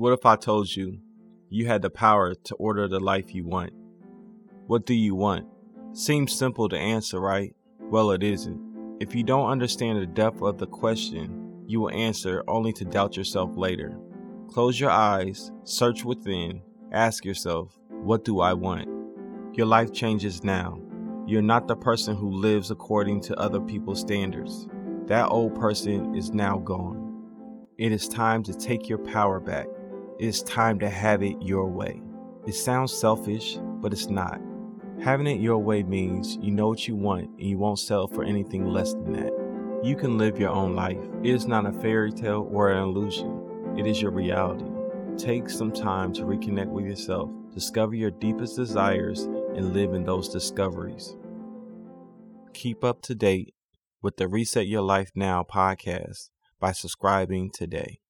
What if I told you you had the power to order the life you want? What do you want? Seems simple to answer, right? Well, it isn't. If you don't understand the depth of the question, you will answer only to doubt yourself later. Close your eyes, search within, ask yourself, What do I want? Your life changes now. You're not the person who lives according to other people's standards. That old person is now gone. It is time to take your power back. It is time to have it your way. It sounds selfish, but it's not. Having it your way means you know what you want and you won't settle for anything less than that. You can live your own life. It is not a fairy tale or an illusion. It is your reality. Take some time to reconnect with yourself, discover your deepest desires, and live in those discoveries. Keep up to date with the Reset Your Life Now podcast by subscribing today.